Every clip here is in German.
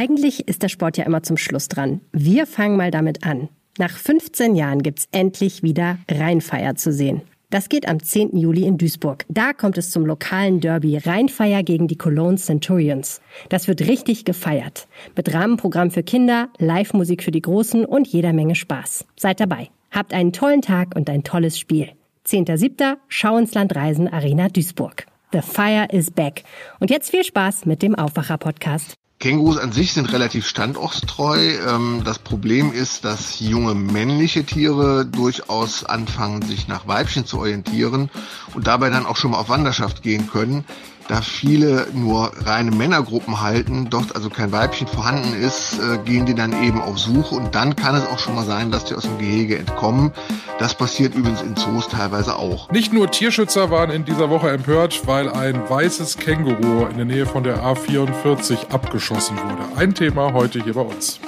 Eigentlich ist der Sport ja immer zum Schluss dran. Wir fangen mal damit an. Nach 15 Jahren gibt's endlich wieder Rheinfeier zu sehen. Das geht am 10. Juli in Duisburg. Da kommt es zum lokalen Derby Rheinfeier gegen die Cologne Centurions. Das wird richtig gefeiert. Mit Rahmenprogramm für Kinder, Live-Musik für die Großen und jeder Menge Spaß. Seid dabei. Habt einen tollen Tag und ein tolles Spiel. 10.7. Schau ins Land Reisen Arena Duisburg. The Fire is back. Und jetzt viel Spaß mit dem Aufwacher-Podcast. Kängurus an sich sind relativ standortstreu. Ähm, das Problem ist, dass junge männliche Tiere durchaus anfangen, sich nach Weibchen zu orientieren und dabei dann auch schon mal auf Wanderschaft gehen können da viele nur reine Männergruppen halten, dort also kein Weibchen vorhanden ist, äh, gehen die dann eben auf Suche und dann kann es auch schon mal sein, dass die aus dem Gehege entkommen. Das passiert übrigens in Zoos teilweise auch. Nicht nur Tierschützer waren in dieser Woche empört, weil ein weißes Känguru in der Nähe von der A44 abgeschossen wurde. Ein Thema heute hier bei uns.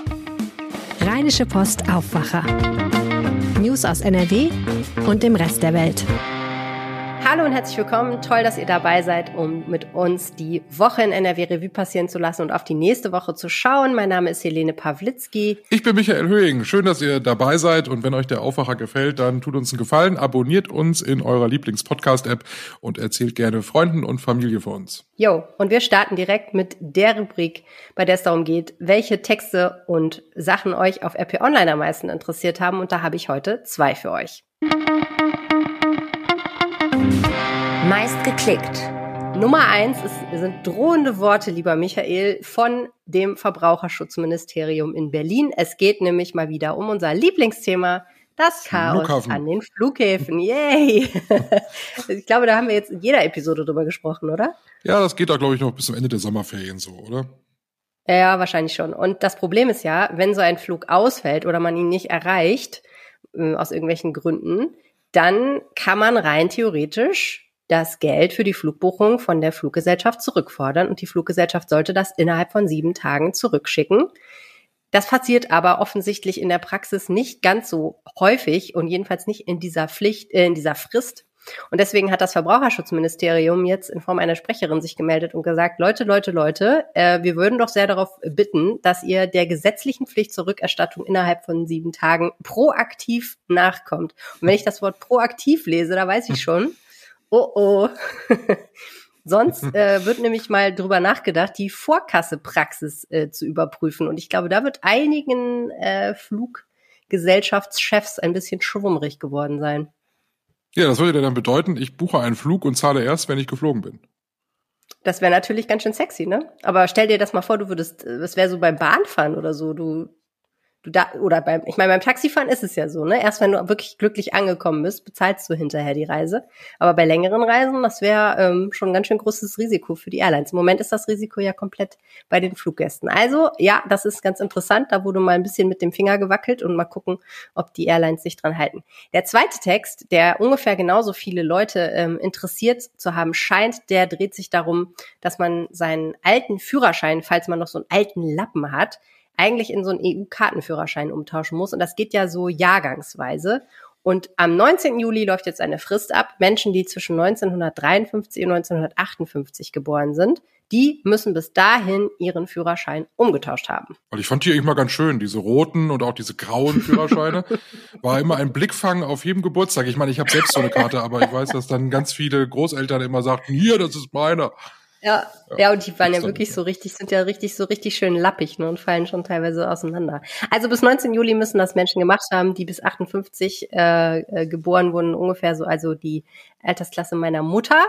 Rheinische Post Aufwacher. News aus NRW und dem Rest der Welt. Hallo und herzlich willkommen. Toll, dass ihr dabei seid, um mit uns die Woche in NRW Revue passieren zu lassen und auf die nächste Woche zu schauen. Mein Name ist Helene Pawlitzki. Ich bin Michael Höhing. Schön, dass ihr dabei seid. Und wenn euch der Aufwacher gefällt, dann tut uns einen Gefallen. Abonniert uns in eurer Lieblings-Podcast-App und erzählt gerne Freunden und Familie von uns. Jo, und wir starten direkt mit der Rubrik, bei der es darum geht, welche Texte und Sachen euch auf RP Online am meisten interessiert haben. Und da habe ich heute zwei für euch. Meist geklickt. Nummer eins ist, sind drohende Worte, lieber Michael, von dem Verbraucherschutzministerium in Berlin. Es geht nämlich mal wieder um unser Lieblingsthema, das Chaos Flughafen. an den Flughäfen. Yay! ich glaube, da haben wir jetzt in jeder Episode drüber gesprochen, oder? Ja, das geht da, glaube ich, noch bis zum Ende der Sommerferien so, oder? Ja, wahrscheinlich schon. Und das Problem ist ja, wenn so ein Flug ausfällt oder man ihn nicht erreicht, äh, aus irgendwelchen Gründen, dann kann man rein theoretisch das Geld für die Flugbuchung von der Fluggesellschaft zurückfordern und die Fluggesellschaft sollte das innerhalb von sieben Tagen zurückschicken. Das passiert aber offensichtlich in der Praxis nicht ganz so häufig und jedenfalls nicht in dieser Pflicht, äh, in dieser Frist. Und deswegen hat das Verbraucherschutzministerium jetzt in Form einer Sprecherin sich gemeldet und gesagt, Leute, Leute, Leute, äh, wir würden doch sehr darauf bitten, dass ihr der gesetzlichen Pflicht zur Rückerstattung innerhalb von sieben Tagen proaktiv nachkommt. Und wenn ich das Wort proaktiv lese, da weiß ich schon, oh oh. Sonst äh, wird nämlich mal drüber nachgedacht, die Vorkassepraxis äh, zu überprüfen. Und ich glaube, da wird einigen äh, Fluggesellschaftschefs ein bisschen schwummrig geworden sein. Ja, das würde dann bedeuten, ich buche einen Flug und zahle erst, wenn ich geflogen bin. Das wäre natürlich ganz schön sexy, ne? Aber stell dir das mal vor, du würdest, das wäre so beim Bahnfahren oder so, du du da oder beim ich meine beim Taxifahren ist es ja so, ne? Erst wenn du wirklich glücklich angekommen bist, bezahlst du hinterher die Reise. Aber bei längeren Reisen, das wäre ähm, schon ein ganz schön großes Risiko für die Airlines. Im Moment ist das Risiko ja komplett bei den Fluggästen. Also ja, das ist ganz interessant. Da wurde mal ein bisschen mit dem Finger gewackelt und mal gucken, ob die Airlines sich dran halten. Der zweite Text, der ungefähr genauso viele Leute ähm, interessiert zu haben scheint, der dreht sich darum, dass man seinen alten Führerschein, falls man noch so einen alten Lappen hat, eigentlich in so einen EU-Kartenführerschein umtauschen muss. Und das geht ja so jahrgangsweise. Und am 19. Juli läuft jetzt eine Frist ab. Menschen, die zwischen 1953 und 1958 geboren sind, die müssen bis dahin ihren Führerschein umgetauscht haben. Weil ich fand die eigentlich mal ganz schön, diese roten und auch diese grauen Führerscheine. War immer ein Blickfang auf jedem Geburtstag. Ich meine, ich habe selbst so eine Karte, aber ich weiß, dass dann ganz viele Großeltern immer sagten, hier, das ist meiner. Ja, ja, ja, und die waren ja wirklich so richtig, sind ja richtig, so richtig schön lappig ne, und fallen schon teilweise auseinander. Also bis 19 Juli müssen das Menschen gemacht haben, die bis 58 äh, äh, geboren wurden, ungefähr so, also die Altersklasse meiner Mutter.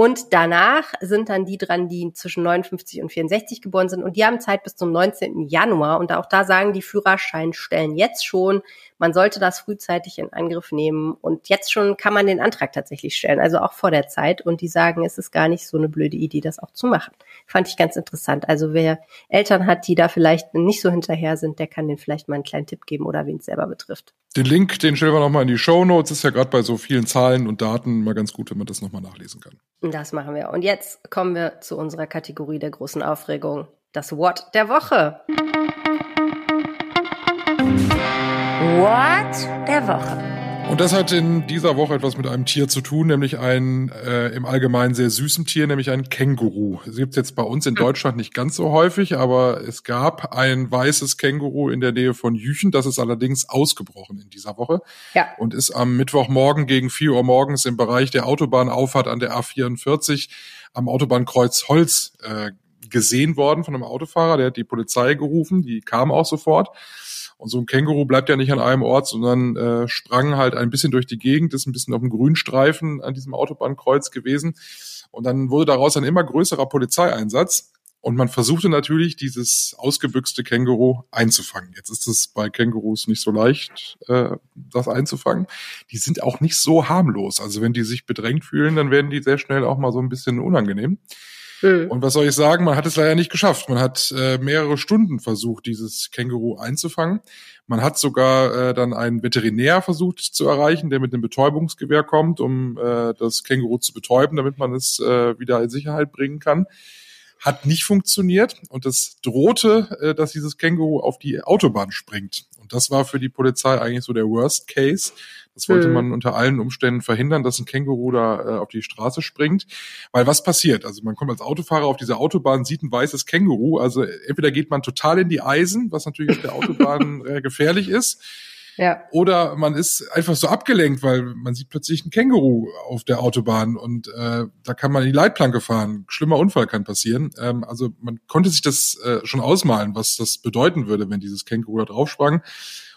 Und danach sind dann die dran, die zwischen 59 und 64 geboren sind. Und die haben Zeit bis zum 19. Januar. Und auch da sagen die Führerscheinstellen jetzt schon, man sollte das frühzeitig in Angriff nehmen. Und jetzt schon kann man den Antrag tatsächlich stellen, also auch vor der Zeit. Und die sagen, es ist gar nicht so eine blöde Idee, das auch zu machen. Fand ich ganz interessant. Also wer Eltern hat, die da vielleicht nicht so hinterher sind, der kann den vielleicht mal einen kleinen Tipp geben oder wen es selber betrifft. Den Link, den stellen wir nochmal in die Show Notes. Ist ja gerade bei so vielen Zahlen und Daten mal ganz gut, wenn man das nochmal nachlesen kann. Das machen wir. Und jetzt kommen wir zu unserer Kategorie der großen Aufregung. Das What der Woche. What der Woche. Und das hat in dieser Woche etwas mit einem Tier zu tun, nämlich ein äh, im Allgemeinen sehr süßem Tier, nämlich ein Känguru. Es gibt jetzt bei uns in Deutschland nicht ganz so häufig, aber es gab ein weißes Känguru in der Nähe von Jüchen. Das ist allerdings ausgebrochen in dieser Woche Ja. und ist am Mittwochmorgen gegen 4 Uhr morgens im Bereich der Autobahnauffahrt an der A44 am Autobahnkreuz Holz äh, gesehen worden von einem Autofahrer. Der hat die Polizei gerufen, die kam auch sofort. Und so ein Känguru bleibt ja nicht an einem Ort, sondern äh, sprang halt ein bisschen durch die Gegend, ist ein bisschen auf dem Grünstreifen an diesem Autobahnkreuz gewesen. Und dann wurde daraus ein immer größerer Polizeieinsatz. Und man versuchte natürlich, dieses ausgebüxte Känguru einzufangen. Jetzt ist es bei Kängurus nicht so leicht, äh, das einzufangen. Die sind auch nicht so harmlos. Also wenn die sich bedrängt fühlen, dann werden die sehr schnell auch mal so ein bisschen unangenehm. Hm. Und was soll ich sagen? Man hat es leider nicht geschafft. Man hat äh, mehrere Stunden versucht, dieses Känguru einzufangen. Man hat sogar äh, dann einen Veterinär versucht zu erreichen, der mit einem Betäubungsgewehr kommt, um äh, das Känguru zu betäuben, damit man es äh, wieder in Sicherheit bringen kann. Hat nicht funktioniert und es drohte, äh, dass dieses Känguru auf die Autobahn springt. Und das war für die Polizei eigentlich so der Worst Case. Das wollte Hm. man unter allen Umständen verhindern, dass ein Känguru da äh, auf die Straße springt. Weil was passiert? Also man kommt als Autofahrer auf diese Autobahn, sieht ein weißes Känguru. Also entweder geht man total in die Eisen, was natürlich auf der Autobahn äh, gefährlich ist, Ja. oder man ist einfach so abgelenkt, weil man sieht plötzlich ein Känguru auf der Autobahn und äh, da kann man in die Leitplanke fahren. Schlimmer Unfall kann passieren. Ähm, also man konnte sich das äh, schon ausmalen, was das bedeuten würde, wenn dieses Känguru da drauf sprang.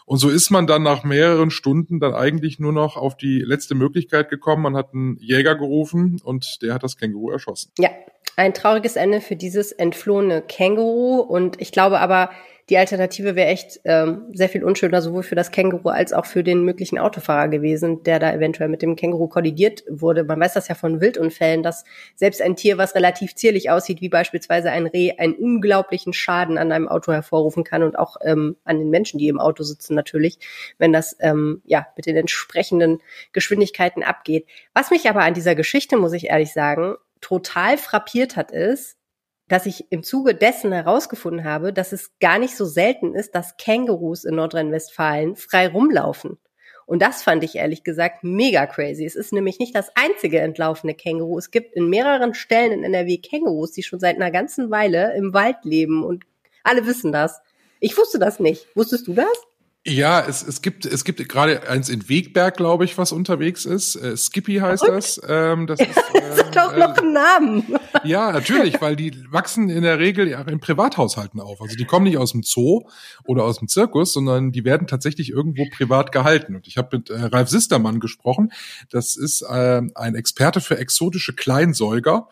Und so ist man dann nach mehreren Stunden dann eigentlich nur noch auf die letzte Möglichkeit gekommen. Man hat einen Jäger gerufen und der hat das Känguru erschossen. Ja, ein trauriges Ende für dieses entflohene Känguru. Und ich glaube aber, die Alternative wäre echt ähm, sehr viel unschöner, sowohl für das Känguru als auch für den möglichen Autofahrer gewesen, der da eventuell mit dem Känguru kollidiert wurde. Man weiß das ja von Wildunfällen, dass selbst ein Tier, was relativ zierlich aussieht, wie beispielsweise ein Reh, einen unglaublichen Schaden an einem Auto hervorrufen kann und auch ähm, an den Menschen, die im Auto sitzen natürlich, wenn das ähm, ja mit den entsprechenden Geschwindigkeiten abgeht. Was mich aber an dieser Geschichte, muss ich ehrlich sagen, total frappiert hat, ist, dass ich im Zuge dessen herausgefunden habe, dass es gar nicht so selten ist, dass Kängurus in Nordrhein-Westfalen frei rumlaufen. Und das fand ich ehrlich gesagt mega crazy. Es ist nämlich nicht das einzige entlaufene Känguru. Es gibt in mehreren Stellen in NRW Kängurus, die schon seit einer ganzen Weile im Wald leben und alle wissen das. Ich wusste das nicht. Wusstest du das? Ja, es, es gibt es gibt gerade eins in Wegberg, glaube ich, was unterwegs ist. Äh, Skippy heißt Und? das. Ähm, das, ist, Das hat doch ähm, noch einen Namen. Ja, natürlich, weil die wachsen in der Regel ja in Privathaushalten auf. Also die kommen nicht aus dem Zoo oder aus dem Zirkus, sondern die werden tatsächlich irgendwo privat gehalten. Und ich habe mit äh, Ralf Sistermann gesprochen. Das ist äh, ein Experte für exotische Kleinsäuger.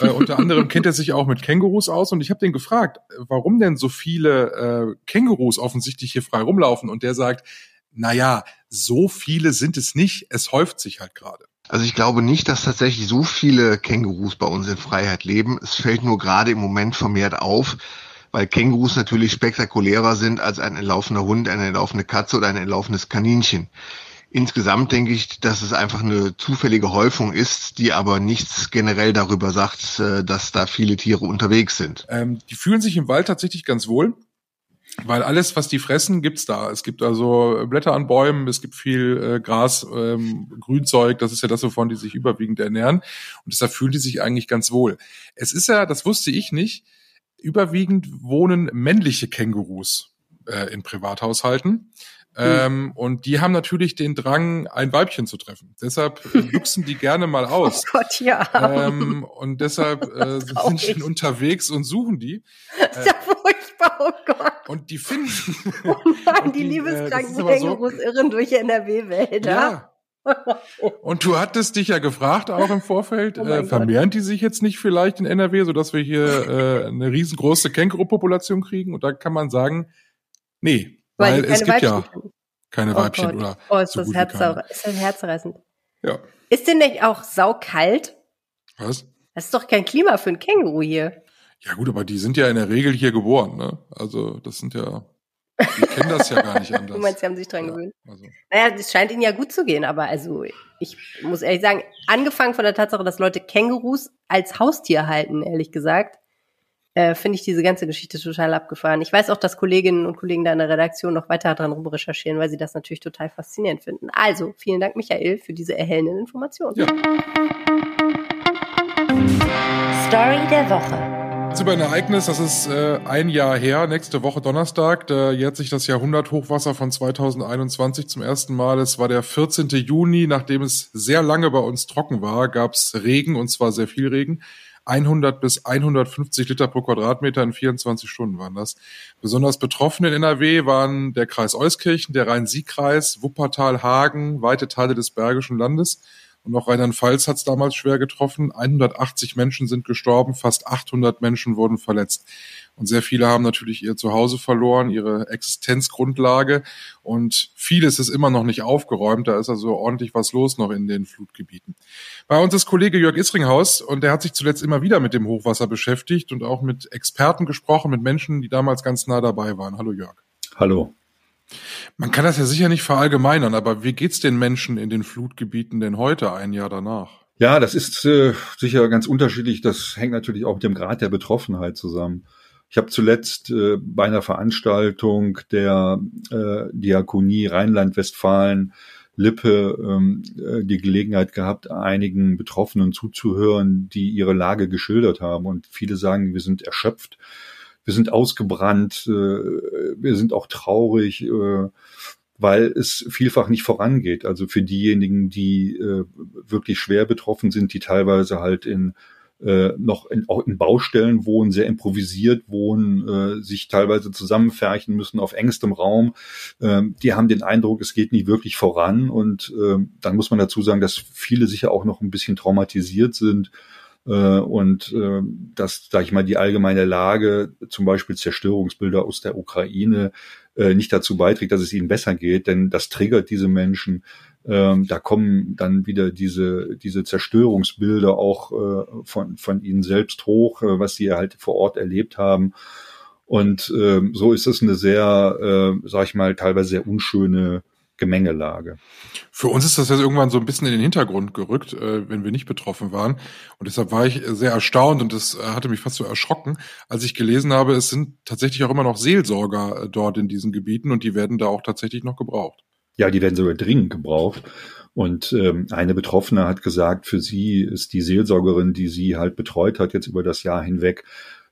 Äh, unter anderem kennt er sich auch mit Kängurus aus. Und ich habe den gefragt, warum denn so viele äh, Kängurus offensichtlich hier frei rumlaufen. Und der sagt, na ja, so viele sind es nicht. Es häuft sich halt gerade. Also ich glaube nicht, dass tatsächlich so viele Kängurus bei uns in Freiheit leben. Es fällt nur gerade im Moment vermehrt auf, weil Kängurus natürlich spektakulärer sind als ein entlaufener Hund, eine entlaufene Katze oder ein entlaufenes Kaninchen. Insgesamt denke ich, dass es einfach eine zufällige Häufung ist, die aber nichts generell darüber sagt, äh, dass da viele Tiere unterwegs sind. Ähm, die fühlen sich im Wald tatsächlich ganz wohl, weil alles, was die fressen, gibt's da. Es gibt also Blätter an Bäumen, es gibt viel äh, Gras, ähm, Grünzeug, das ist ja das, wovon die sich überwiegend ernähren. Und deshalb fühlen die sich eigentlich ganz wohl. Es ist ja, das wusste ich nicht, überwiegend wohnen männliche Kängurus äh, in Privathaushalten. Ähm, und die haben natürlich den Drang, ein Weibchen zu treffen. Deshalb äh, luchsen die gerne mal aus. Oh Gott, ja. Ähm, und deshalb äh, sind sie unterwegs und suchen die. ja furchtbar, oh Gott. Und die finden. Oh nein, Und die, die, äh, liebeskranken aber so- Kängurus irren durch NRW-Wälder. ja. Und du hattest dich ja gefragt auch im Vorfeld, Oh äh, Gott. vermehren die sich jetzt nicht vielleicht in NRW, sodass wir hier äh, eine riesengroße Känguru-Population kriegen? Und da kann man sagen, nee, weil, die es gibt ja Weibchen finden. keine Oh Weibchen Gott. oder Oh, ist so das, gut wie Herz, keine. ist das herzreißend. Ja. Ist denn nicht auch saukalt? Was? Das ist doch kein Klima für ein Känguru hier. Ja gut, aber die sind ja in der Regel hier geboren, ne? Also das sind ja, die kennen das ja gar nicht anders. Du meinst, sie haben sich dran Ja, gewöhnt? also. Naja, es scheint ihnen ja gut zu gehen, aber also ich muss ehrlich sagen, angefangen von der Tatsache, dass Leute Kängurus als Haustier halten, ehrlich gesagt, äh, finde ich diese ganze Geschichte total abgefahren. Ich weiß auch, dass Kolleginnen und Kollegen da in der Redaktion noch weiter dran rum recherchieren, weil sie das natürlich total faszinierend finden. Also, vielen Dank, Michael, für diese erhellenden Informationen. Ja. Story der Woche. Ist über ein Ereignis, das ist äh, ein Jahr her, nächste Woche Donnerstag, da jährt sich das Jahrhunderthochwasser von 2021 zum ersten Mal. Es war der 14. Juni, nachdem es sehr lange bei uns trocken war, gab es Regen und zwar sehr viel Regen. 100 bis 150 Liter pro Quadratmeter in 24 Stunden waren das. Besonders betroffen in NRW waren der Kreis Euskirchen, der Rhein-Sieg-Kreis, Wuppertal, Hagen, weite Teile des Bergischen Landes. Und auch Rheinland-Pfalz hat es damals schwer getroffen. 180 Menschen sind gestorben, fast 800 Menschen wurden verletzt. Und sehr viele haben natürlich ihr Zuhause verloren, ihre Existenzgrundlage. Und vieles ist immer noch nicht aufgeräumt. Da ist also ordentlich was los noch in den Flutgebieten. Bei uns ist Kollege Jörg Isringhaus und der hat sich zuletzt immer wieder mit dem Hochwasser beschäftigt und auch mit Experten gesprochen, mit Menschen, die damals ganz nah dabei waren. Hallo Jörg. Hallo. Man kann das ja sicher nicht verallgemeinern, aber wie geht's den Menschen in den Flutgebieten denn heute, ein Jahr danach? Ja, das ist äh, sicher ganz unterschiedlich. Das hängt natürlich auch mit dem Grad der Betroffenheit zusammen. Ich habe zuletzt äh, bei einer Veranstaltung der äh, Diakonie Rheinland-Westfalen Lippe ähm, äh, die Gelegenheit gehabt, einigen Betroffenen zuzuhören, die ihre Lage geschildert haben. Und viele sagen, wir sind erschöpft wir sind ausgebrannt, äh, wir sind auch traurig, äh, weil es vielfach nicht vorangeht. Also für diejenigen, die äh, wirklich schwer betroffen sind, die teilweise halt in noch in, auch in Baustellen wohnen, sehr improvisiert wohnen, äh, sich teilweise zusammenfärchen müssen auf engstem Raum. Äh, die haben den Eindruck, es geht nie wirklich voran. Und äh, dann muss man dazu sagen, dass viele sicher auch noch ein bisschen traumatisiert sind und äh, dass, sag ich mal, die allgemeine Lage, zum Beispiel Zerstörungsbilder aus der Ukraine, äh, nicht dazu beiträgt, dass es ihnen besser geht, denn das triggert diese Menschen. Ähm, da kommen dann wieder diese, diese Zerstörungsbilder auch äh, von, von ihnen selbst hoch, äh, was sie halt vor Ort erlebt haben. Und äh, so ist es eine sehr, äh, sag ich mal, teilweise sehr unschöne Gemengelage. Für uns ist das jetzt irgendwann so ein bisschen in den Hintergrund gerückt, äh, wenn wir nicht betroffen waren. Und deshalb war ich sehr erstaunt und das äh, hatte mich fast so erschrocken, als ich gelesen habe, es sind tatsächlich auch immer noch Seelsorger äh, dort in diesen Gebieten und die werden da auch tatsächlich noch gebraucht. Ja, die werden sogar dringend gebraucht. Und ähm, eine Betroffene hat gesagt, für sie ist die Seelsorgerin, die sie halt betreut hat, jetzt über das Jahr hinweg,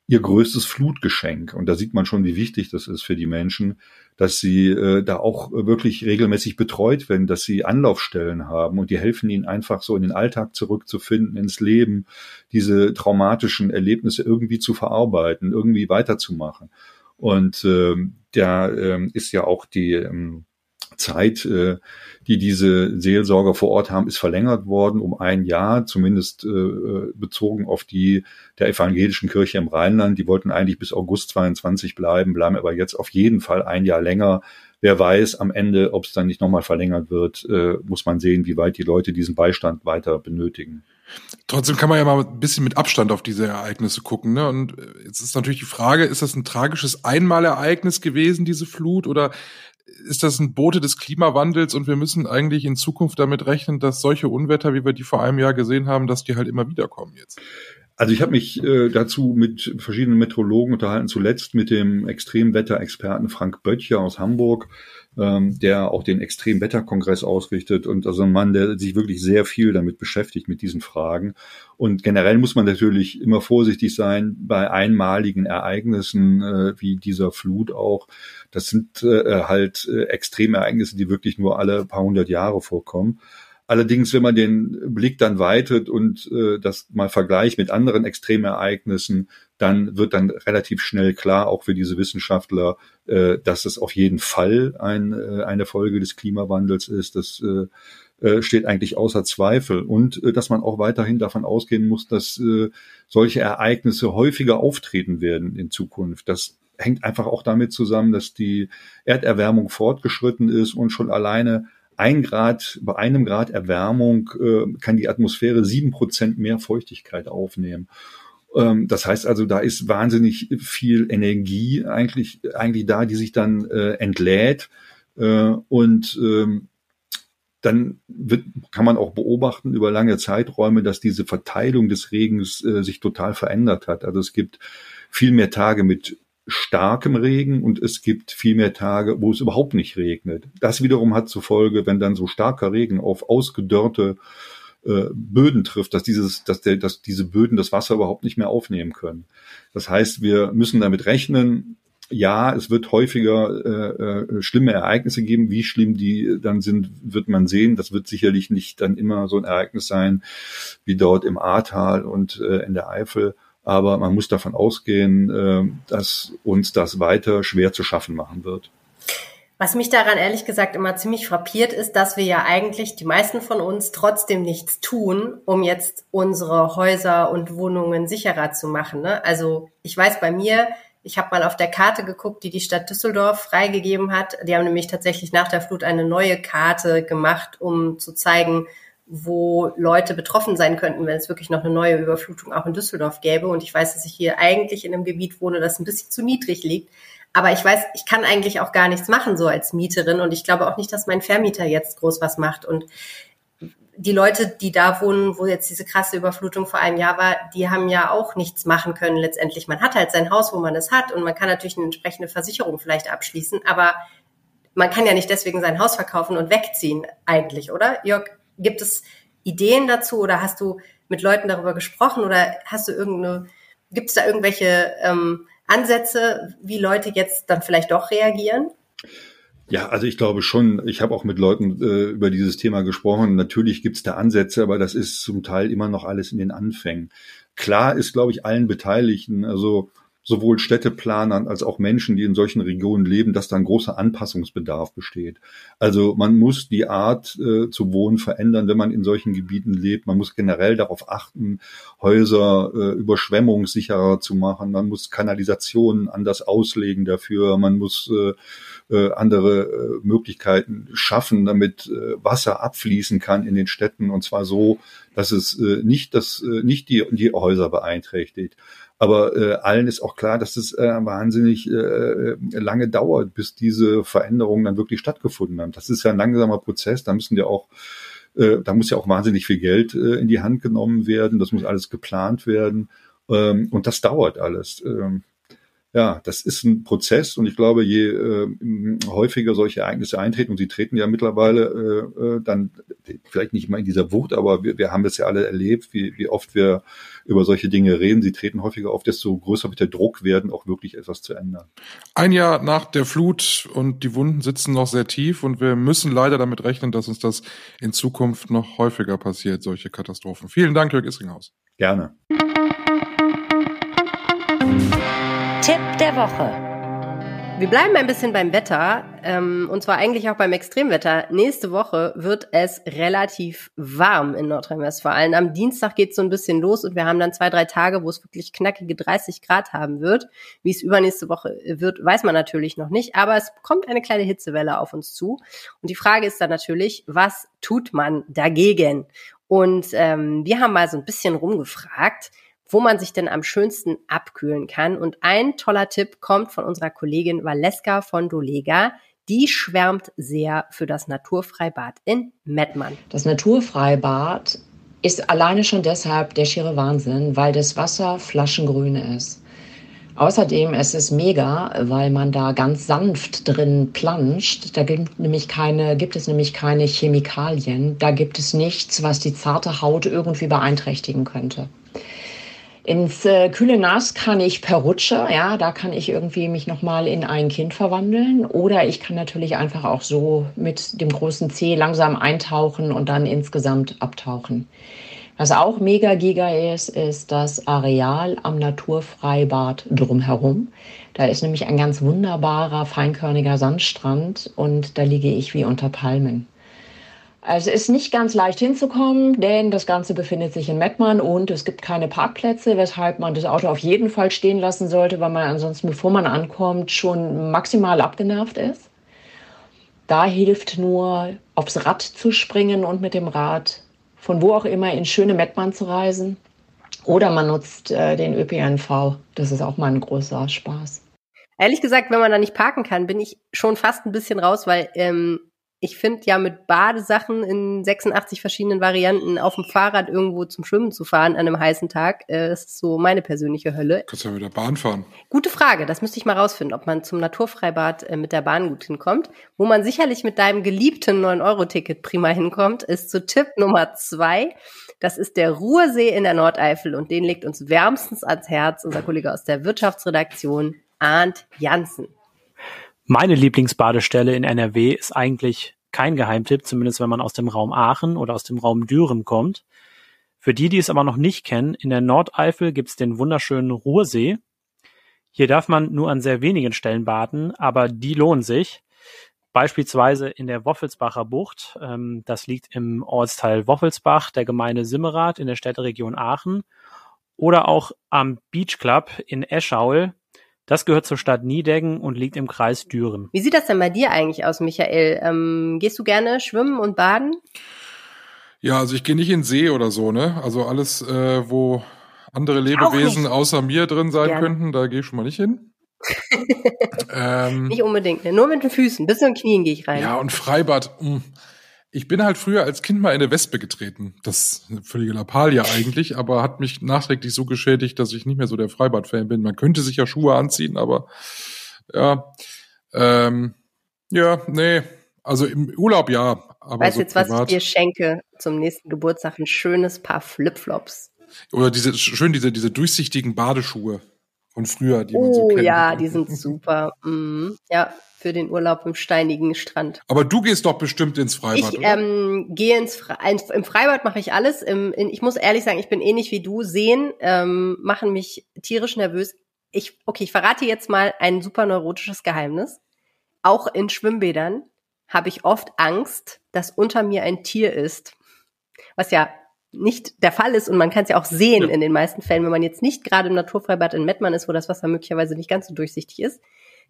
ihr größtes Flutgeschenk. Und da sieht man schon, wie wichtig das ist für die Menschen, dass sie äh, da auch wirklich regelmäßig betreut werden, dass sie Anlaufstellen haben und die helfen ihnen einfach so in den Alltag zurückzufinden, ins Leben, diese traumatischen Erlebnisse irgendwie zu verarbeiten, irgendwie weiterzumachen. Und äh, da äh, ist ja auch die ähm, Zeit, äh, die diese Seelsorger vor Ort haben, ist verlängert worden um ein Jahr, zumindest äh, bezogen auf die der evangelischen Kirche im Rheinland. Die wollten eigentlich bis August 22 bleiben, bleiben aber jetzt auf jeden Fall ein Jahr länger. Wer weiß am Ende, ob es dann nicht nochmal verlängert wird, äh, muss man sehen, wie weit die Leute diesen Beistand weiter benötigen. Trotzdem kann man ja mal ein bisschen mit Abstand auf diese Ereignisse gucken. Ne? Und jetzt ist natürlich die Frage, ist das ein tragisches Einmalereignis gewesen, diese Flut, oder ist das ein Bote des Klimawandels und wir müssen eigentlich in Zukunft damit rechnen, dass solche Unwetter, wie wir die vor einem Jahr gesehen haben, dass die halt immer wieder kommen jetzt? Also ich habe mich äh, dazu mit verschiedenen Meteorologen unterhalten, zuletzt mit dem Extremwetterexperten Frank Böttcher aus Hamburg, ähm, der auch den Extremwetterkongress ausrichtet und also ein Mann, der sich wirklich sehr viel damit beschäftigt mit diesen Fragen. Und generell muss man natürlich immer vorsichtig sein bei einmaligen Ereignissen äh, wie dieser Flut auch. Das sind äh, halt äh, Extremereignisse, die wirklich nur alle paar hundert Jahre vorkommen. Allerdings, wenn man den Blick dann weitet und äh, das mal vergleicht mit anderen Extremereignissen, dann wird dann relativ schnell klar, auch für diese Wissenschaftler, äh, dass es auf jeden Fall ein, äh, eine Folge des Klimawandels ist. Das äh, äh, steht eigentlich außer Zweifel. Und äh, dass man auch weiterhin davon ausgehen muss, dass äh, solche Ereignisse häufiger auftreten werden in Zukunft. Das hängt einfach auch damit zusammen, dass die Erderwärmung fortgeschritten ist und schon alleine ein Grad, bei einem Grad Erwärmung äh, kann die Atmosphäre sieben Prozent mehr Feuchtigkeit aufnehmen. Ähm, das heißt also, da ist wahnsinnig viel Energie eigentlich, eigentlich da, die sich dann äh, entlädt. Äh, und ähm, dann wird, kann man auch beobachten über lange Zeiträume, dass diese Verteilung des Regens äh, sich total verändert hat. Also es gibt viel mehr Tage mit starkem Regen und es gibt viel mehr Tage, wo es überhaupt nicht regnet. Das wiederum hat zur Folge, wenn dann so starker Regen auf ausgedörrte äh, Böden trifft, dass dieses, dass der, dass diese Böden das Wasser überhaupt nicht mehr aufnehmen können. Das heißt, wir müssen damit rechnen. Ja, es wird häufiger äh, äh, schlimme Ereignisse geben. Wie schlimm die dann sind, wird man sehen. Das wird sicherlich nicht dann immer so ein Ereignis sein wie dort im Ahrtal und äh, in der Eifel. Aber man muss davon ausgehen, äh, dass uns das weiter schwer zu schaffen machen wird. Was mich daran ehrlich gesagt immer ziemlich frappiert ist, dass wir ja eigentlich, die meisten von uns, trotzdem nichts tun, um jetzt unsere Häuser und Wohnungen sicherer zu machen. Ne? Also ich weiß bei mir, ich habe mal auf der Karte geguckt, die die Stadt Düsseldorf freigegeben hat. Die haben nämlich tatsächlich nach der Flut eine neue Karte gemacht, um zu zeigen, wo Leute betroffen sein könnten, wenn es wirklich noch eine neue Überflutung auch in Düsseldorf gäbe. Und ich weiß, dass ich hier eigentlich in einem Gebiet wohne, das ein bisschen zu niedrig liegt. Aber ich weiß, ich kann eigentlich auch gar nichts machen so als Mieterin. Und ich glaube auch nicht, dass mein Vermieter jetzt groß was macht. Und die Leute, die da wohnen, wo jetzt diese krasse Überflutung vor einem Jahr war, die haben ja auch nichts machen können letztendlich. Man hat halt sein Haus, wo man es hat und man kann natürlich eine entsprechende Versicherung vielleicht abschließen, aber man kann ja nicht deswegen sein Haus verkaufen und wegziehen eigentlich, oder? Jörg, Gibt es Ideen dazu oder hast du mit Leuten darüber gesprochen oder hast du irgendeine, gibt es da irgendwelche ähm, Ansätze, wie Leute jetzt dann vielleicht doch reagieren? Ja, also ich glaube schon, ich habe auch mit Leuten äh, über dieses Thema gesprochen. Natürlich gibt es da Ansätze, aber das ist zum Teil immer noch alles in den Anfängen. Klar ist, glaube ich, allen Beteiligten, also sowohl Städteplanern als auch Menschen, die in solchen Regionen leben, dass da ein großer Anpassungsbedarf besteht. Also man muss die Art äh, zu wohnen verändern, wenn man in solchen Gebieten lebt. Man muss generell darauf achten, Häuser äh, überschwemmungssicherer zu machen. Man muss Kanalisationen anders auslegen dafür. Man muss äh, äh, andere äh, Möglichkeiten schaffen, damit äh, Wasser abfließen kann in den Städten und zwar so, dass es nicht das nicht die die Häuser beeinträchtigt. Aber äh, allen ist auch klar, dass es äh, wahnsinnig äh, lange dauert, bis diese Veränderungen dann wirklich stattgefunden haben. Das ist ja ein langsamer Prozess. Da müssen ja auch äh, da muss ja auch wahnsinnig viel Geld äh, in die Hand genommen werden. Das muss alles geplant werden. Ähm, und das dauert alles. Ähm, ja, das ist ein Prozess und ich glaube, je äh, häufiger solche Ereignisse eintreten, und sie treten ja mittlerweile äh, äh, dann vielleicht nicht mal in dieser Wucht, aber wir, wir haben das ja alle erlebt, wie, wie oft wir über solche Dinge reden. Sie treten häufiger auf, desto größer wird der Druck werden, auch wirklich etwas zu ändern. Ein Jahr nach der Flut und die Wunden sitzen noch sehr tief und wir müssen leider damit rechnen, dass uns das in Zukunft noch häufiger passiert, solche Katastrophen. Vielen Dank, Jörg Isringhaus. Gerne. Woche. Wir bleiben ein bisschen beim Wetter, ähm, und zwar eigentlich auch beim Extremwetter. Nächste Woche wird es relativ warm in Nordrhein-Westfalen. Am Dienstag geht es so ein bisschen los und wir haben dann zwei, drei Tage, wo es wirklich knackige 30 Grad haben wird. Wie es übernächste Woche wird, weiß man natürlich noch nicht, aber es kommt eine kleine Hitzewelle auf uns zu. Und die Frage ist dann natürlich, was tut man dagegen? Und ähm, wir haben mal so ein bisschen rumgefragt wo man sich denn am schönsten abkühlen kann. Und ein toller Tipp kommt von unserer Kollegin Valeska von Dolega. Die schwärmt sehr für das Naturfreibad in Mettmann. Das Naturfreibad ist alleine schon deshalb der schiere Wahnsinn, weil das Wasser flaschengrün ist. Außerdem ist es mega, weil man da ganz sanft drin planscht. Da gibt, nämlich keine, gibt es nämlich keine Chemikalien. Da gibt es nichts, was die zarte Haut irgendwie beeinträchtigen könnte. Ins äh, kühle Nass kann ich per Rutsche, ja, da kann ich irgendwie mich nochmal in ein Kind verwandeln. Oder ich kann natürlich einfach auch so mit dem großen C langsam eintauchen und dann insgesamt abtauchen. Was auch mega giga ist, ist das Areal am Naturfreibad drumherum. Da ist nämlich ein ganz wunderbarer, feinkörniger Sandstrand und da liege ich wie unter Palmen. Also es ist nicht ganz leicht hinzukommen, denn das Ganze befindet sich in Mettmann und es gibt keine Parkplätze, weshalb man das Auto auf jeden Fall stehen lassen sollte, weil man ansonsten, bevor man ankommt, schon maximal abgenervt ist. Da hilft nur, aufs Rad zu springen und mit dem Rad von wo auch immer in schöne Mettmann zu reisen. Oder man nutzt äh, den ÖPNV. Das ist auch mal ein großer Spaß. Ehrlich gesagt, wenn man da nicht parken kann, bin ich schon fast ein bisschen raus, weil ähm, ich finde ja mit Badesachen in 86 verschiedenen Varianten auf dem Fahrrad irgendwo zum Schwimmen zu fahren an einem heißen Tag, äh, ist so meine persönliche Hölle. Kannst ja mit der Bahn fahren. Gute Frage, das müsste ich mal rausfinden, ob man zum Naturfreibad äh, mit der Bahn gut hinkommt. Wo man sicherlich mit deinem geliebten 9-Euro-Ticket prima hinkommt, ist zu Tipp Nummer zwei. Das ist der Ruhrsee in der Nordeifel und den legt uns wärmstens ans Herz unser Kollege aus der Wirtschaftsredaktion, Arndt Janssen. Meine Lieblingsbadestelle in NRW ist eigentlich kein Geheimtipp, zumindest wenn man aus dem Raum Aachen oder aus dem Raum Düren kommt. Für die, die es aber noch nicht kennen, in der Nordeifel gibt's den wunderschönen Ruhrsee. Hier darf man nur an sehr wenigen Stellen baden, aber die lohnen sich. Beispielsweise in der Woffelsbacher Bucht. Ähm, das liegt im Ortsteil Woffelsbach der Gemeinde Simmerath in der Städteregion Aachen. Oder auch am Beach Club in Eschau. Das gehört zur Stadt Niedeggen und liegt im Kreis Düren. Wie sieht das denn bei dir eigentlich aus, Michael? Ähm, gehst du gerne schwimmen und baden? Ja, also ich gehe nicht in See oder so, ne? Also alles, äh, wo andere Lebewesen außer mir drin sein gerne. könnten, da gehe ich schon mal nicht hin. ähm, nicht unbedingt, ne? nur mit den Füßen, bis zu den Knien gehe ich rein. Ja, und Freibad, mh. Ich bin halt früher als Kind mal in eine Wespe getreten. Das ist eine völlige Lappalie eigentlich, aber hat mich nachträglich so geschädigt, dass ich nicht mehr so der Freibad-Fan bin. Man könnte sich ja Schuhe anziehen, aber ja, ähm, ja, nee. Also im Urlaub ja. Aber weißt so jetzt, privat. was ich dir schenke zum nächsten Geburtstag? Ein schönes Paar Flipflops. Oder diese schön diese diese durchsichtigen Badeschuhe von früher, die oh, man so oh kennt. Oh ja, die sind super. Mm, ja, für den Urlaub im steinigen Strand. Aber du gehst doch bestimmt ins Freibad, ich? Ähm, gehe ins Fre im Freibad mache ich alles. Im, in, ich muss ehrlich sagen, ich bin ähnlich wie du. Sehen ähm, machen mich tierisch nervös. Ich, okay, ich verrate jetzt mal ein super neurotisches Geheimnis. Auch in Schwimmbädern habe ich oft Angst, dass unter mir ein Tier ist. Was ja nicht der Fall ist und man kann es ja auch sehen ja. in den meisten Fällen, wenn man jetzt nicht gerade im Naturfreibad in Mettmann ist, wo das Wasser möglicherweise nicht ganz so durchsichtig ist,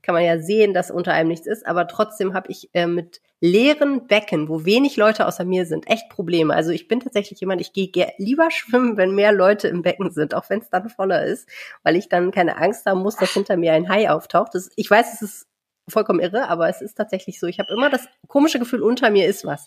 kann man ja sehen, dass unter einem nichts ist, aber trotzdem habe ich äh, mit leeren Becken, wo wenig Leute außer mir sind, echt Probleme. Also ich bin tatsächlich jemand, ich gehe lieber schwimmen, wenn mehr Leute im Becken sind, auch wenn es dann voller ist, weil ich dann keine Angst haben muss, dass hinter mir ein Hai auftaucht. Das, ich weiß, es ist vollkommen irre, aber es ist tatsächlich so. Ich habe immer das komische Gefühl, unter mir ist was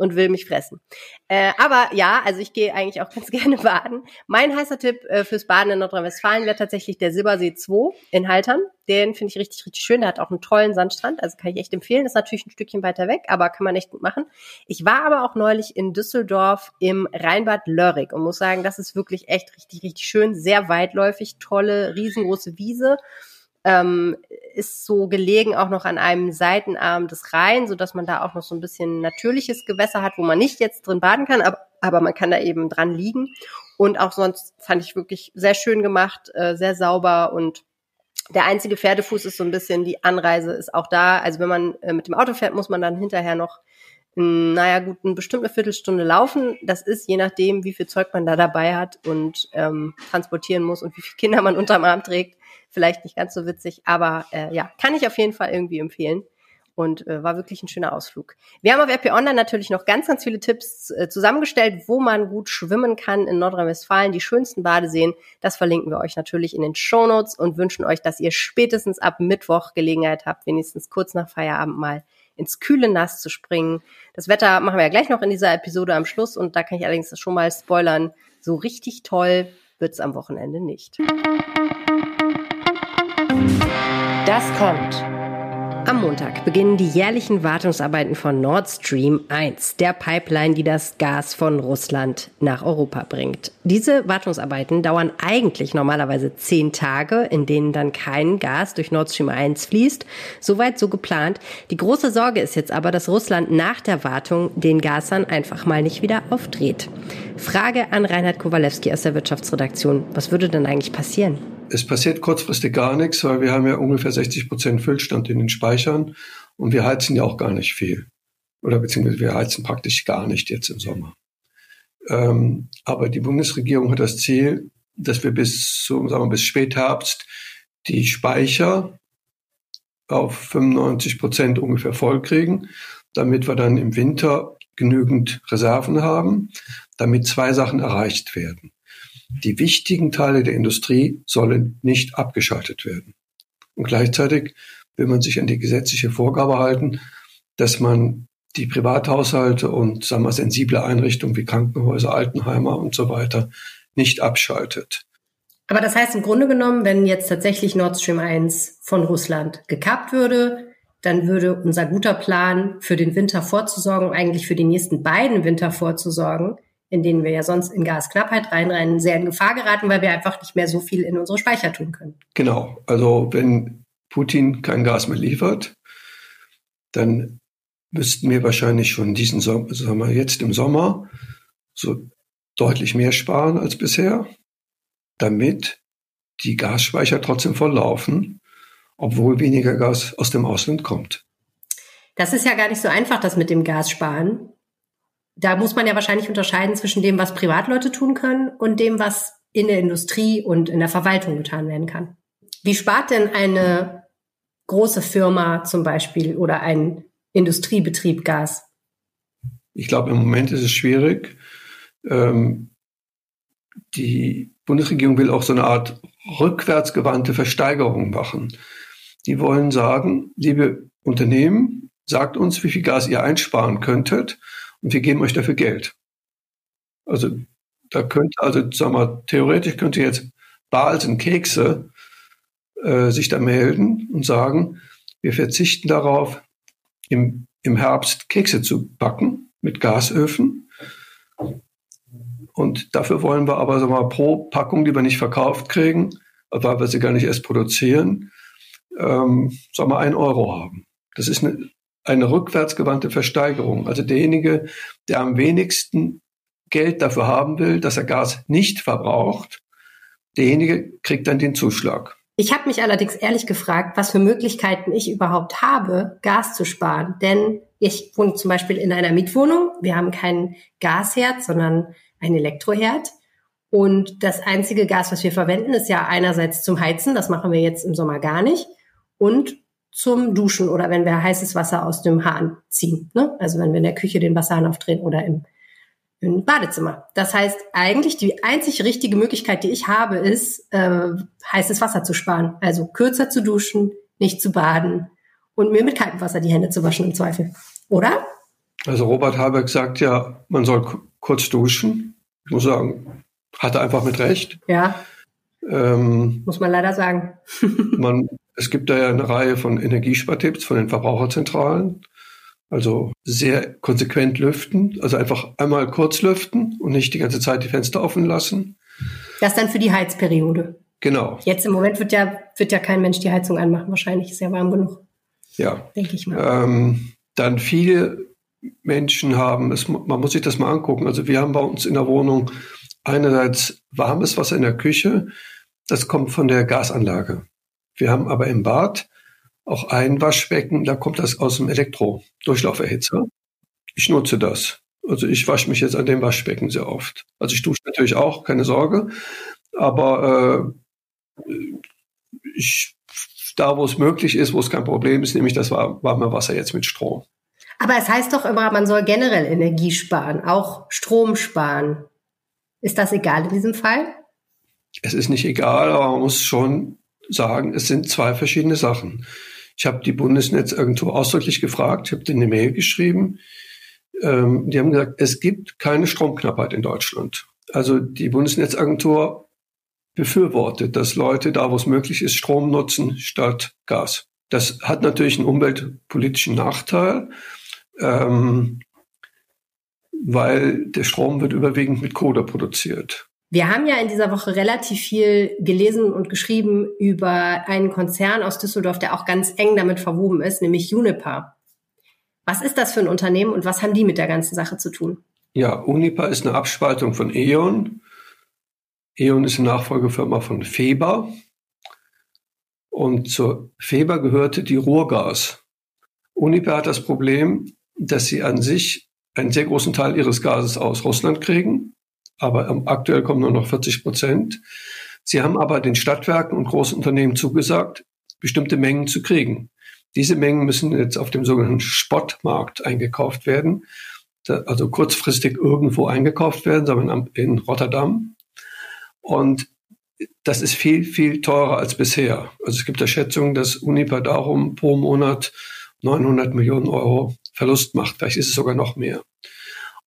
und will mich fressen. Äh, aber ja, also ich gehe eigentlich auch ganz gerne baden. Mein heißer Tipp äh, fürs Baden in Nordrhein-Westfalen wäre tatsächlich der Silbersee 2 in Haltern. Den finde ich richtig, richtig schön. Der hat auch einen tollen Sandstrand, also kann ich echt empfehlen. Ist natürlich ein Stückchen weiter weg, aber kann man echt gut machen. Ich war aber auch neulich in Düsseldorf im Rheinbad Lörrig und muss sagen, das ist wirklich echt richtig, richtig schön. Sehr weitläufig, tolle, riesengroße Wiese ähm, ist so gelegen auch noch an einem Seitenarm des Rhein, so dass man da auch noch so ein bisschen natürliches Gewässer hat, wo man nicht jetzt drin baden kann, aber, aber man kann da eben dran liegen. Und auch sonst fand ich wirklich sehr schön gemacht, äh, sehr sauber und der einzige Pferdefuß ist so ein bisschen, die Anreise ist auch da. Also wenn man äh, mit dem Auto fährt, muss man dann hinterher noch, naja gut, eine bestimmte Viertelstunde laufen. Das ist je nachdem, wie viel Zeug man da dabei hat und ähm, transportieren muss und wie viele Kinder man unterm Arm trägt vielleicht nicht ganz so witzig, aber äh, ja, kann ich auf jeden Fall irgendwie empfehlen und äh, war wirklich ein schöner Ausflug. Wir haben auf RP Online natürlich noch ganz, ganz viele Tipps äh, zusammengestellt, wo man gut schwimmen kann in Nordrhein-Westfalen, die schönsten Badeseen. Das verlinken wir euch natürlich in den Show Notes und wünschen euch, dass ihr spätestens ab Mittwoch Gelegenheit habt, wenigstens kurz nach Feierabend mal ins kühle Nass zu springen. Das Wetter machen wir ja gleich noch in dieser Episode am Schluss und da kann ich allerdings schon mal spoilern. So richtig toll wird's am Wochenende nicht. Das kommt. Am Montag beginnen die jährlichen Wartungsarbeiten von Nord Stream 1, der Pipeline, die das Gas von Russland nach Europa bringt. Diese Wartungsarbeiten dauern eigentlich normalerweise zehn Tage, in denen dann kein Gas durch Nord Stream 1 fließt. Soweit so geplant. Die große Sorge ist jetzt aber, dass Russland nach der Wartung den Gasern einfach mal nicht wieder aufdreht. Frage an Reinhard Kowalewski aus der Wirtschaftsredaktion. Was würde denn eigentlich passieren? Es passiert kurzfristig gar nichts, weil wir haben ja ungefähr 60 Prozent Füllstand in den Speichern und wir heizen ja auch gar nicht viel. Oder beziehungsweise wir heizen praktisch gar nicht jetzt im Sommer. Ähm, aber die Bundesregierung hat das Ziel, dass wir bis, so, sagen wir, bis Spätherbst die Speicher auf 95 Prozent ungefähr voll kriegen, damit wir dann im Winter genügend Reserven haben, damit zwei Sachen erreicht werden. Die wichtigen Teile der Industrie sollen nicht abgeschaltet werden. Und gleichzeitig will man sich an die gesetzliche Vorgabe halten, dass man die Privathaushalte und sagen wir, sensible Einrichtungen wie Krankenhäuser, Altenheimer und so weiter nicht abschaltet. Aber das heißt im Grunde genommen, wenn jetzt tatsächlich Nord Stream 1 von Russland gekappt würde, dann würde unser guter Plan für den Winter vorzusorgen, eigentlich für die nächsten beiden Winter vorzusorgen, in denen wir ja sonst in Gasknappheit reinrennen, sehr in Gefahr geraten, weil wir einfach nicht mehr so viel in unsere Speicher tun können. Genau. Also wenn Putin kein Gas mehr liefert, dann müssten wir wahrscheinlich schon diesen Sommer, sagen wir jetzt im Sommer, so deutlich mehr sparen als bisher, damit die Gasspeicher trotzdem volllaufen, obwohl weniger Gas aus dem Ausland kommt. Das ist ja gar nicht so einfach, das mit dem Gas sparen. Da muss man ja wahrscheinlich unterscheiden zwischen dem, was Privatleute tun können und dem, was in der Industrie und in der Verwaltung getan werden kann. Wie spart denn eine große Firma zum Beispiel oder ein Industriebetrieb Gas? Ich glaube, im Moment ist es schwierig. Ähm, die Bundesregierung will auch so eine Art rückwärtsgewandte Versteigerung machen. Die wollen sagen, liebe Unternehmen, sagt uns, wie viel Gas ihr einsparen könntet und wir geben euch dafür Geld. Also da könnte, also sagen wir, theoretisch könnte jetzt Bals und Kekse äh, sich da melden und sagen, wir verzichten darauf, im, im Herbst Kekse zu backen mit Gasöfen. Und dafür wollen wir aber sagen wir, pro Packung, die wir nicht verkauft kriegen, weil wir sie gar nicht erst produzieren, ähm, sagen wir, ein Euro haben. Das ist eine, eine rückwärtsgewandte Versteigerung. Also derjenige, der am wenigsten Geld dafür haben will, dass er Gas nicht verbraucht, derjenige kriegt dann den Zuschlag. Ich habe mich allerdings ehrlich gefragt, was für Möglichkeiten ich überhaupt habe, Gas zu sparen. Denn ich wohne zum Beispiel in einer Mietwohnung. Wir haben keinen Gasherd, sondern ein Elektroherd. Und das einzige Gas, was wir verwenden, ist ja einerseits zum Heizen. Das machen wir jetzt im Sommer gar nicht. Und zum Duschen oder wenn wir heißes Wasser aus dem Hahn ziehen. Ne? Also wenn wir in der Küche den Wasserhahn aufdrehen oder im im Badezimmer. Das heißt, eigentlich die einzig richtige Möglichkeit, die ich habe, ist, äh, heißes Wasser zu sparen. Also kürzer zu duschen, nicht zu baden und mir mit kaltem Wasser die Hände zu waschen im Zweifel. Oder? Also Robert Habeck sagt ja, man soll kurz duschen. Ich muss sagen, hat er einfach mit Recht. Ja. Ähm, muss man leider sagen. man, es gibt da ja eine Reihe von Energiespartipps von den Verbraucherzentralen. Also sehr konsequent lüften, also einfach einmal kurz lüften und nicht die ganze Zeit die Fenster offen lassen. Das dann für die Heizperiode. Genau. Jetzt im Moment wird ja, wird ja kein Mensch die Heizung anmachen, wahrscheinlich ist ja warm genug. Ja. Denke ich mal. Ähm, dann viele Menschen haben, es, man muss sich das mal angucken. Also wir haben bei uns in der Wohnung einerseits warmes Wasser in der Küche, das kommt von der Gasanlage. Wir haben aber im Bad auch ein Waschbecken, da kommt das aus dem Elektro-Durchlauferhitzer. Ich nutze das. Also ich wasche mich jetzt an dem Waschbecken sehr oft. Also ich dusche natürlich auch, keine Sorge. Aber äh, ich, da, wo es möglich ist, wo es kein Problem ist, nehme ich das warme Wasser jetzt mit Strom. Aber es heißt doch immer, man soll generell Energie sparen, auch Strom sparen. Ist das egal in diesem Fall? Es ist nicht egal, aber man muss schon sagen, es sind zwei verschiedene Sachen. Ich habe die Bundesnetzagentur ausdrücklich gefragt, ich habe denen eine Mail geschrieben. Ähm, die haben gesagt, es gibt keine Stromknappheit in Deutschland. Also die Bundesnetzagentur befürwortet, dass Leute da, wo es möglich ist, Strom nutzen statt Gas. Das hat natürlich einen umweltpolitischen Nachteil, ähm, weil der Strom wird überwiegend mit Kohle produziert. Wir haben ja in dieser Woche relativ viel gelesen und geschrieben über einen Konzern aus Düsseldorf, der auch ganz eng damit verwoben ist, nämlich Uniper. Was ist das für ein Unternehmen und was haben die mit der ganzen Sache zu tun? Ja, Uniper ist eine Abspaltung von E.ON. E.ON ist eine Nachfolgefirma von Feber. Und zur Feber gehörte die Ruhrgas. Uniper hat das Problem, dass sie an sich einen sehr großen Teil ihres Gases aus Russland kriegen aber aktuell kommen nur noch 40 Prozent. Sie haben aber den Stadtwerken und großen Unternehmen zugesagt, bestimmte Mengen zu kriegen. Diese Mengen müssen jetzt auf dem sogenannten Spotmarkt eingekauft werden, also kurzfristig irgendwo eingekauft werden, sondern in Rotterdam. Und das ist viel, viel teurer als bisher. Also es gibt da Schätzungen, dass Uniper darum pro Monat 900 Millionen Euro Verlust macht. Vielleicht ist es sogar noch mehr.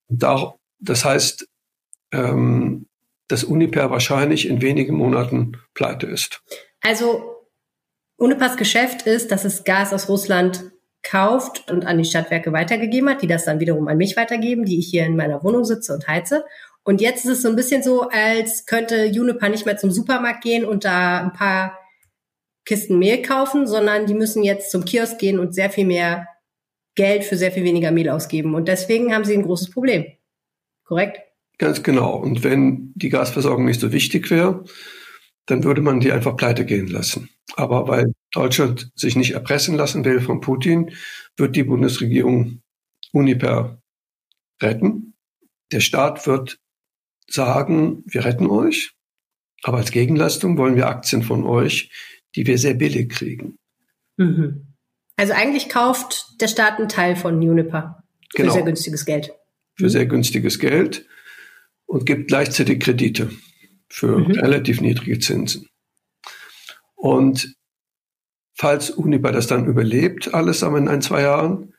Und da, das heißt, ähm, dass Uniper wahrscheinlich in wenigen Monaten pleite ist. Also Unipers Geschäft ist, dass es Gas aus Russland kauft und an die Stadtwerke weitergegeben hat, die das dann wiederum an mich weitergeben, die ich hier in meiner Wohnung sitze und heize. Und jetzt ist es so ein bisschen so, als könnte Uniper nicht mehr zum Supermarkt gehen und da ein paar Kisten Mehl kaufen, sondern die müssen jetzt zum Kiosk gehen und sehr viel mehr Geld für sehr viel weniger Mehl ausgeben. Und deswegen haben sie ein großes Problem. Korrekt? Ganz genau. Und wenn die Gasversorgung nicht so wichtig wäre, dann würde man die einfach pleite gehen lassen. Aber weil Deutschland sich nicht erpressen lassen will von Putin, wird die Bundesregierung Uniper retten. Der Staat wird sagen, wir retten euch, aber als Gegenleistung wollen wir Aktien von euch, die wir sehr billig kriegen. Mhm. Also eigentlich kauft der Staat einen Teil von Uniper für Genau. sehr günstiges Geld. Für sehr günstiges Geld und gibt gleichzeitig Kredite für Mhm. relativ niedrige Zinsen. Und falls Uniper das dann überlebt, alles in ein, zwei Jahren,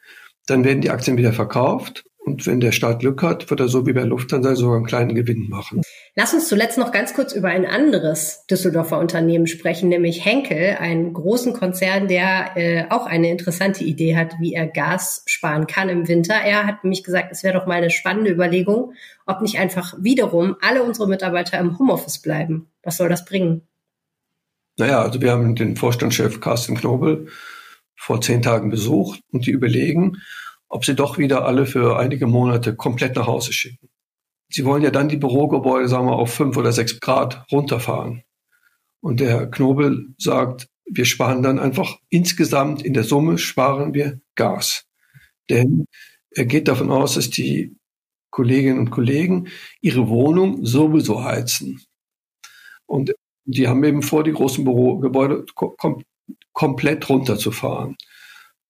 dann werden die Aktien wieder verkauft. Und wenn der Staat Glück hat, wird er so wie bei Lufthansa sogar einen kleinen Gewinn machen. Lass uns zuletzt noch ganz kurz über ein anderes Düsseldorfer Unternehmen sprechen, nämlich Henkel, einen großen Konzern, der äh, auch eine interessante Idee hat, wie er Gas sparen kann im Winter. Er hat nämlich gesagt, es wäre doch mal eine spannende Überlegung, ob nicht einfach wiederum alle unsere Mitarbeiter im Homeoffice bleiben. Was soll das bringen? Naja, also wir haben den Vorstandschef Carsten Knobel vor zehn Tagen besucht und die überlegen, ob sie doch wieder alle für einige Monate komplett nach Hause schicken. Sie wollen ja dann die Bürogebäude, sagen wir, auf fünf oder sechs Grad runterfahren. Und der Herr Knobel sagt, wir sparen dann einfach insgesamt in der Summe sparen wir Gas. Denn er geht davon aus, dass die Kolleginnen und Kollegen ihre Wohnung sowieso heizen. Und die haben eben vor, die großen Bürogebäude kom komplett runterzufahren.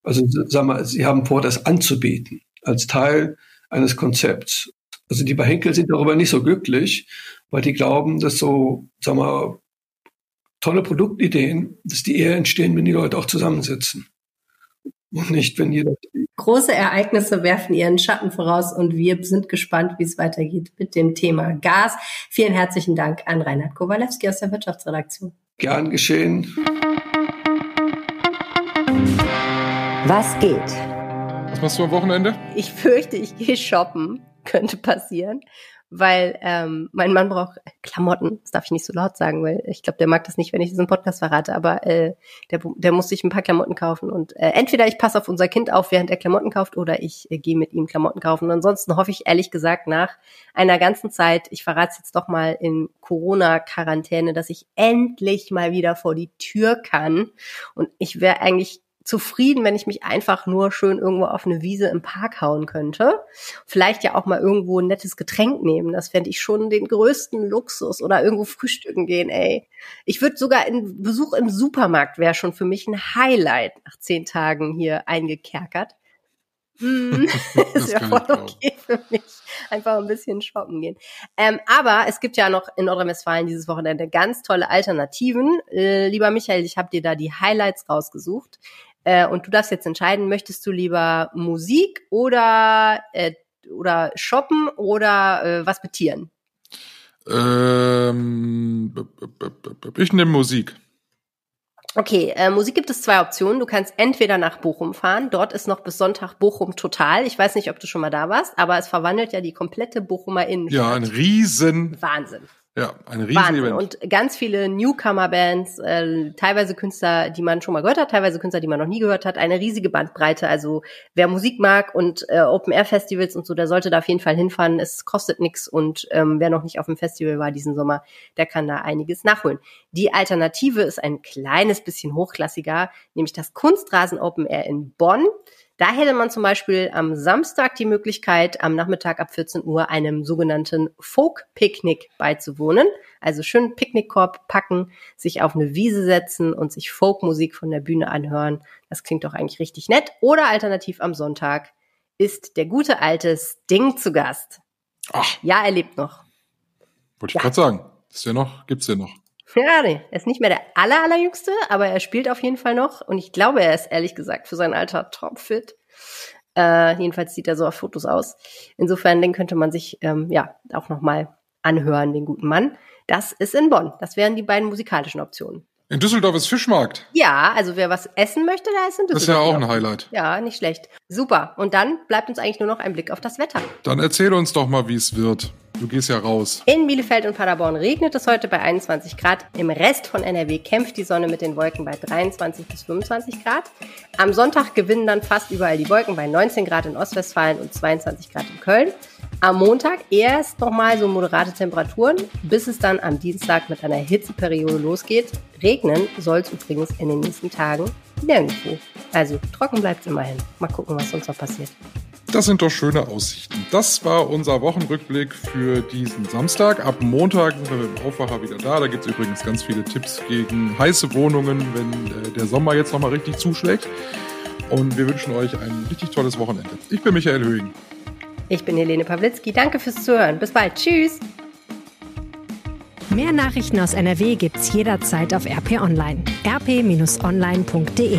Also sag mal, sie haben vor, das anzubieten als Teil eines Konzepts. Also die bei Henkel sind darüber nicht so glücklich, weil die glauben, dass so, sag mal, tolle Produktideen, dass die eher entstehen, wenn die Leute auch zusammensitzen. Und nicht, wenn jeder. Große Ereignisse werfen ihren Schatten voraus und wir sind gespannt, wie es weitergeht mit dem Thema Gas. Vielen herzlichen Dank an Reinhard Kowalewski aus der Wirtschaftsredaktion. Gern geschehen. Was geht? Was machst du am Wochenende? Ich fürchte, ich gehe shoppen. Könnte passieren. Weil ähm, mein Mann braucht Klamotten. Das darf ich nicht so laut sagen, weil ich glaube, der mag das nicht, wenn ich diesen Podcast verrate. Aber äh, der, der muss sich ein paar Klamotten kaufen. Und äh, entweder ich passe auf unser Kind auf, während er Klamotten kauft, oder ich äh, gehe mit ihm Klamotten kaufen. Und ansonsten hoffe ich ehrlich gesagt nach einer ganzen Zeit, ich verrate es jetzt doch mal in Corona-Quarantäne, dass ich endlich mal wieder vor die Tür kann. Und ich wäre eigentlich zufrieden, wenn ich mich einfach nur schön irgendwo auf eine Wiese im Park hauen könnte. Vielleicht ja auch mal irgendwo ein nettes Getränk nehmen. Das fände ich schon den größten Luxus. Oder irgendwo frühstücken gehen, ey. Ich würde sogar ein Besuch im Supermarkt wäre schon für mich ein Highlight nach zehn Tagen hier eingekerkert. Hm, Das ist ja voll okay für mich. Einfach ein bisschen shoppen gehen. Ähm, aber es gibt ja noch in Nordrhein-Westfalen dieses Wochenende ganz tolle Alternativen. Äh, lieber Michael, ich habe dir da die Highlights rausgesucht. Äh, und du darfst jetzt entscheiden, möchtest du lieber Musik oder, äh, oder shoppen oder äh, was mit Tieren? Ähm, ich nehme Musik. Okay, äh, Musik gibt es zwei Optionen. Du kannst entweder nach Bochum fahren. Dort ist noch bis Sonntag Bochum total. Ich weiß nicht, ob du schon mal da warst, aber es verwandelt ja die komplette Bochumer Innenstadt. Ja, ein riesen, Wahnsinn. Ja, ein riesen Wahnsinn. Event. Und ganz viele Newcomer-Bands, äh, teilweise Künstler, die man schon mal gehört hat, teilweise Künstler, die man noch nie gehört hat. Eine riesige Bandbreite. Also wer Musik mag und äh, Open-Air-Festivals und so, der sollte da auf jeden Fall hinfahren. Es kostet nix und ähm, wer noch nicht auf dem Festival war diesen Sommer, der kann da einiges nachholen. Die Alternative ist ein kleines bisschen hochklassiger, nämlich das Kunstrasen Open Air in Bonn. Da hätte man zum Beispiel am Samstag die Möglichkeit, am Nachmittag ab 14 Uhr einem sogenannten Folk-Picknick beizuwohnen. Also schön Picknickkorb packen, sich auf eine Wiese setzen und sich Folkmusik von der Bühne anhören. Das klingt doch eigentlich richtig nett. Oder alternativ am Sonntag ist der gute alte Sting zu Gast. Ach, Ja, er lebt noch. wollte ich Ja. gerade sagen. Ist der noch? Gibt's den noch? Nee, er ist nicht mehr der aller, allerjüngste, aber er spielt auf jeden Fall noch. Und ich glaube, er ist ehrlich gesagt für sein Alter topfit. Äh, jedenfalls sieht er so auf Fotos aus. Insofern, den könnte man sich ähm, ja auch nochmal anhören, den guten Mann. Das ist in Bonn. Das wären die beiden musikalischen Optionen. In Düsseldorf ist Fischmarkt. Ja, also wer was essen möchte, da ist in Düsseldorf. Das ist ja auch ein Highlight. Ja, nicht schlecht. Super. Und dann bleibt uns eigentlich nur noch ein Blick auf das Wetter. Dann erzähl uns doch mal, wie es wird. Du gehst ja raus. In Bielefeld und Paderborn regnet es heute bei 21 Grad. Im Rest von NRW kämpft die Sonne mit den Wolken bei 23 bis 25 Grad. Am Sonntag gewinnen dann fast überall die Wolken bei 19 Grad in Ostwestfalen und 22 Grad in Köln. Am Montag erst nochmal so moderate Temperaturen, bis es dann am Dienstag mit einer Hitzeperiode losgeht. Regnen soll es übrigens in den nächsten Tagen nirgendwo. Also trocken bleibt es immerhin. Mal gucken, was sonst noch passiert. Das sind doch schöne Aussichten. Das war unser Wochenrückblick für diesen Samstag. Ab Montag sind wir mit dem Aufwacher wieder da. Da gibt es übrigens ganz viele Tipps gegen heiße Wohnungen, wenn äh, der Sommer jetzt nochmal richtig zuschlägt. Und wir wünschen euch ein richtig tolles Wochenende. Ich bin Michael Höhing. Ich bin Helene Pawlitzki. Danke fürs Zuhören. Bis bald. Tschüss. Mehr Nachrichten aus NRW gibt's jederzeit auf RP Online. rp-online.de